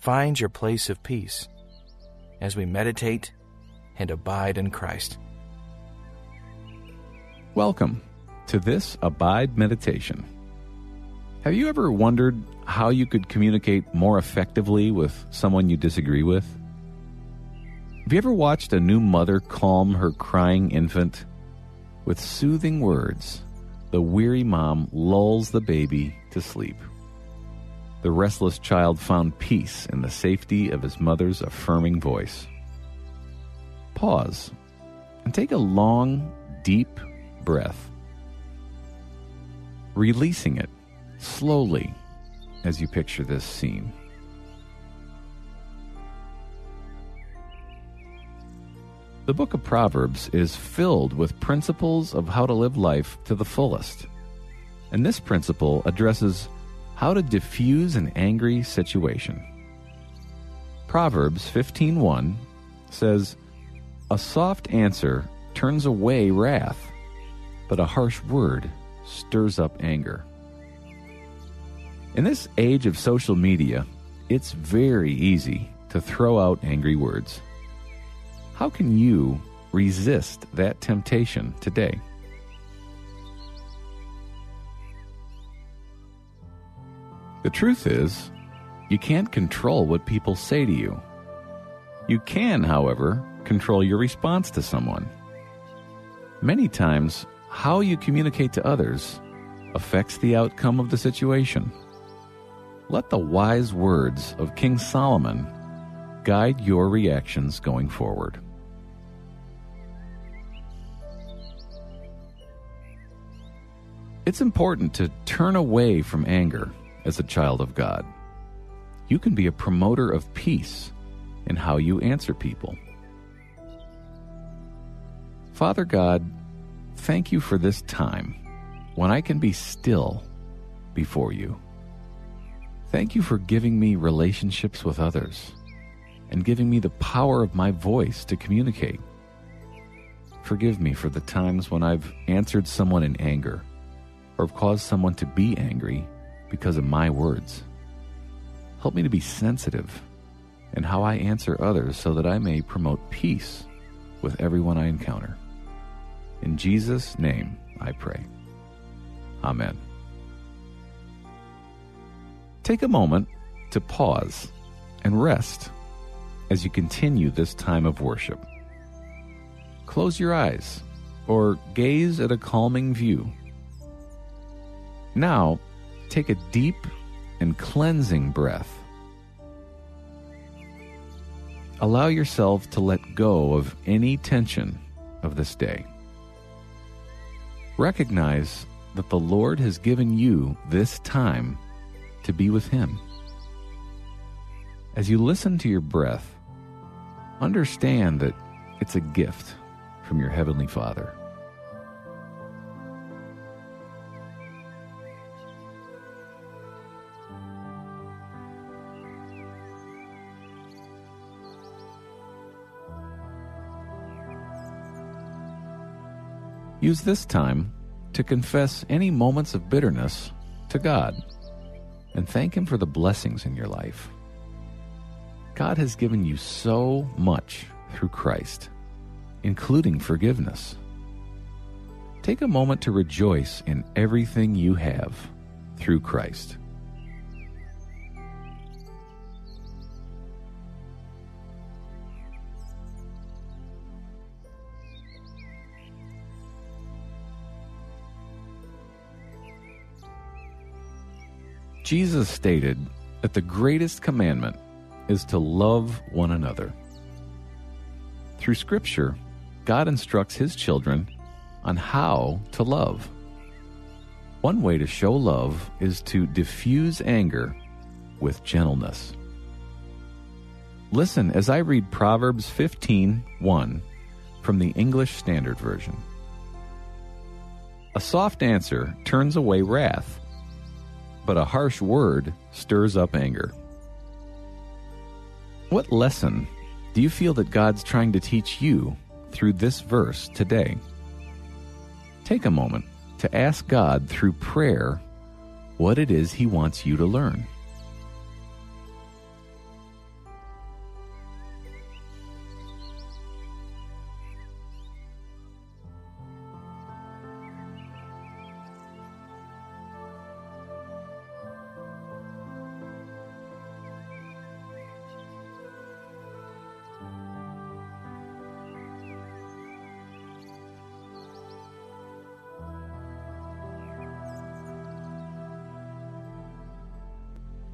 find your place of peace as we meditate and abide in Christ. Welcome to this Abide Meditation. Have you ever wondered how you could communicate more effectively with someone you disagree with? Have you ever watched a new mother calm her crying infant? With soothing words, the weary mom lulls the baby to sleep the restless child found peace in the safety of his mother's affirming voice. Pause and take a long, deep breath, releasing it slowly as you picture this scene. The book of Proverbs is filled with principles of how to live life to the fullest. And this principle addresses how to diffuse an angry situation. Proverbs 15:1 says, "A soft answer turns away wrath, but a harsh word stirs up anger." In this age of social media, it's very easy to throw out angry words. How can you resist that temptation today? The truth is, you can't control what people say to you. You can, however, control your response to someone. Many times, how you communicate to others affects the outcome of the situation. Let the wise words of King Solomon guide your reactions going forward. It's important to turn away from anger as a child of God. You can be a promoter of peace in how you answer people. Father God, thank you for this time when I can be still before you. Thank you for giving me relationships with others and giving me the power of my voice to communicate. Forgive me for the times when I've answered someone in anger or have caused someone to be angry because of my words. Help me to be sensitive in how I answer others so that I may promote peace with everyone I encounter. In Jesus' name I pray. Amen. Take a moment to pause and rest as you continue this time of worship. Close your eyes or gaze at a calming view. Now, take a deep and cleansing breath. Allow yourself to let go of any tension of this day. Recognize that the Lord has given you this time to be with Him. As you listen to your breath, understand that it's a gift from your Heavenly Father. Use this time to confess any moments of bitterness to God and thank Him for the blessings in your life. God has given you so much through Christ, including forgiveness. Take a moment to rejoice in everything you have through Christ. Jesus stated that the greatest commandment is to love one another. Through Scripture, God instructs His children on how to love. One way to show love is to diffuse anger with gentleness. Listen as I read Proverbs 15:1 from the English Standard Version. A soft answer turns away wrath, but a harsh word stirs up anger. What lesson do you feel that God's trying to teach you through this verse today? Take a moment to ask God through prayer what it is He wants you to learn.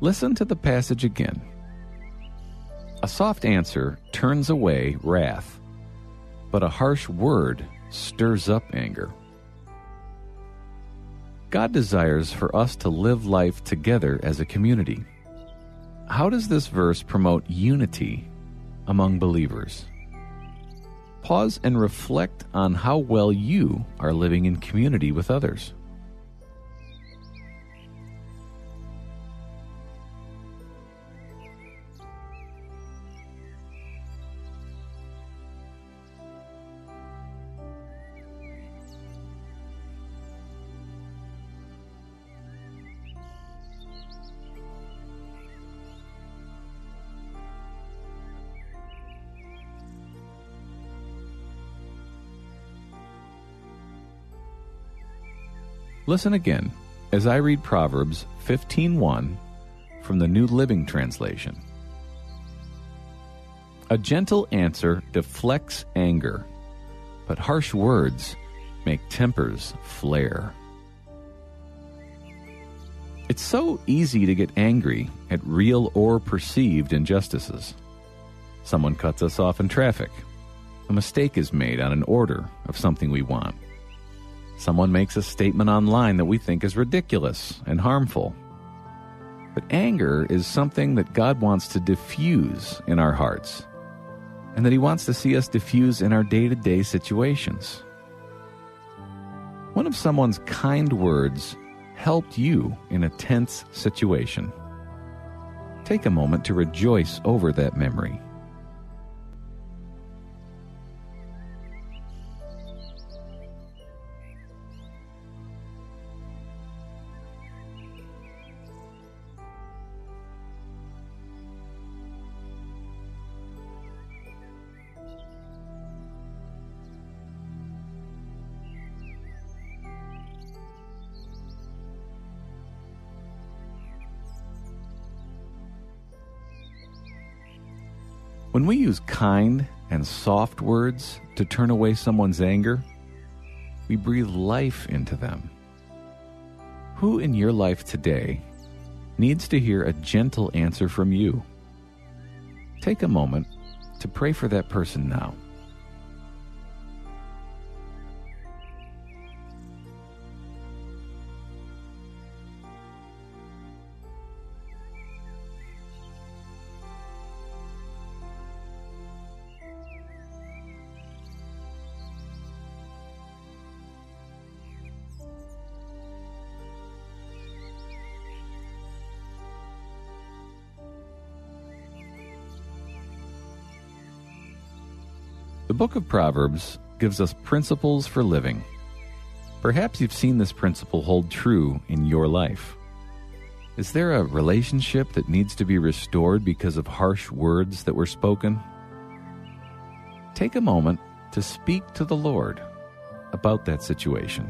Listen to the passage again. A soft answer turns away wrath, but a harsh word stirs up anger. God desires for us to live life together as a community. How does this verse promote unity among believers? Pause and reflect on how well you are living in community with others. Listen again as I read Proverbs 15:1 from the New Living Translation. A gentle answer deflects anger, but harsh words make tempers flare. It's so easy to get angry at real or perceived injustices. Someone cuts us off in traffic. A mistake is made on an order of something we want. Someone makes a statement online that we think is ridiculous and harmful. But anger is something that God wants to diffuse in our hearts, and that He wants to see us diffuse in our day to day situations. One of someone's kind words helped you in a tense situation. Take a moment to rejoice over that memory When we use kind and soft words to turn away someone's anger, we breathe life into them. Who in your life today needs to hear a gentle answer from you? Take a moment to pray for that person now. The book of Proverbs gives us principles for living. Perhaps you've seen this principle hold true in your life. Is there a relationship that needs to be restored because of harsh words that were spoken? Take a moment to speak to the Lord about that situation.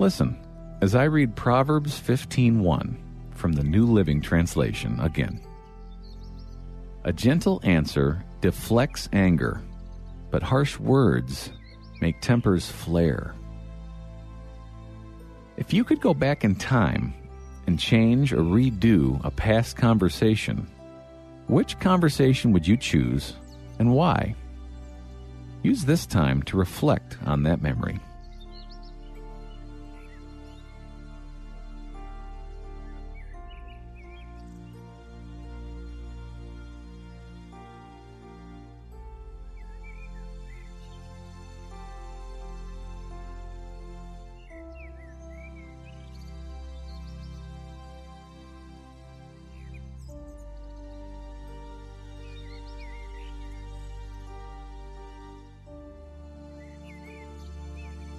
Listen as I read Proverbs 15:1 from the New Living Translation again. A gentle answer deflects anger, but harsh words make tempers flare. If you could go back in time and change or redo a past conversation, which conversation would you choose and why? Use this time to reflect on that memory.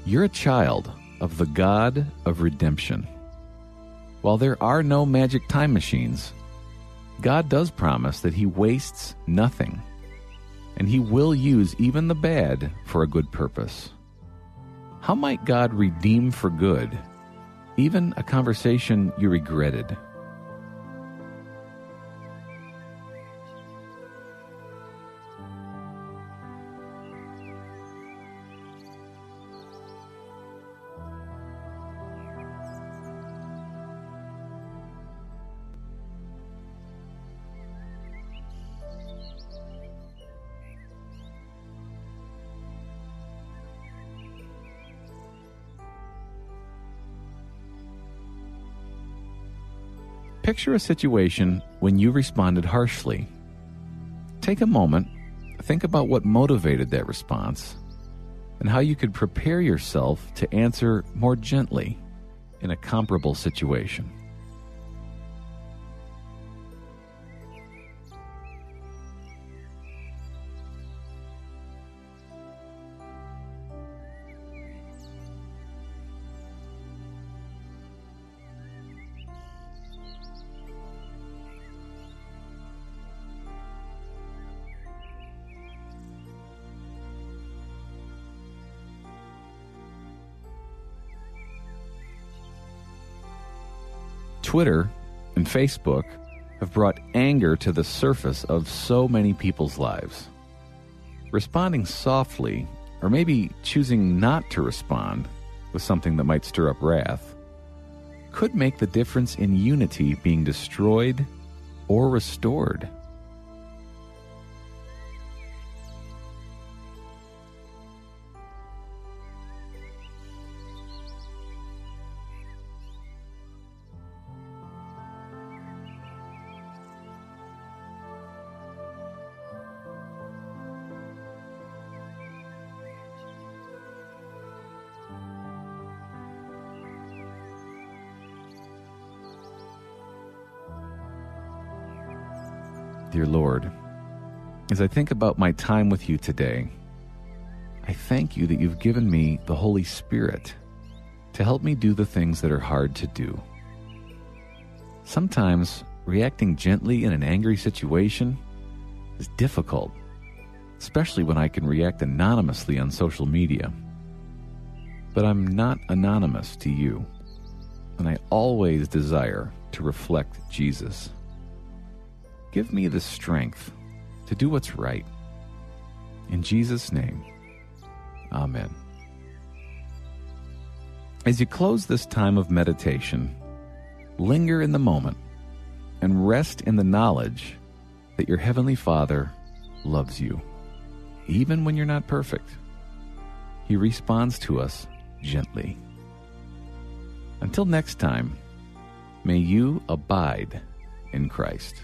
You're a child of the God of redemption. While there are no magic time machines, God does promise that He wastes nothing, and He will use even the bad for a good purpose. How might God redeem for good even a conversation you regretted? Picture a situation when you responded harshly. Take a moment, think about what motivated that response, and how you could prepare yourself to answer more gently in a comparable situation. Twitter and Facebook have brought anger to the surface of so many people's lives. Responding softly, or maybe choosing not to respond with something that might stir up wrath, could make the difference in unity being destroyed or restored. Dear Lord, as I think about my time with you today, I thank you that you've given me the Holy Spirit to help me do the things that are hard to do. Sometimes reacting gently in an angry situation is difficult, especially when I can react anonymously on social media. But I'm not anonymous to you, and I always desire to reflect Jesus. Give me the strength to do what's right. In Jesus' name, Amen. As you close this time of meditation, linger in the moment and rest in the knowledge that your Heavenly Father loves you, even when you're not perfect. He responds to us gently. Until next time, may you abide in Christ.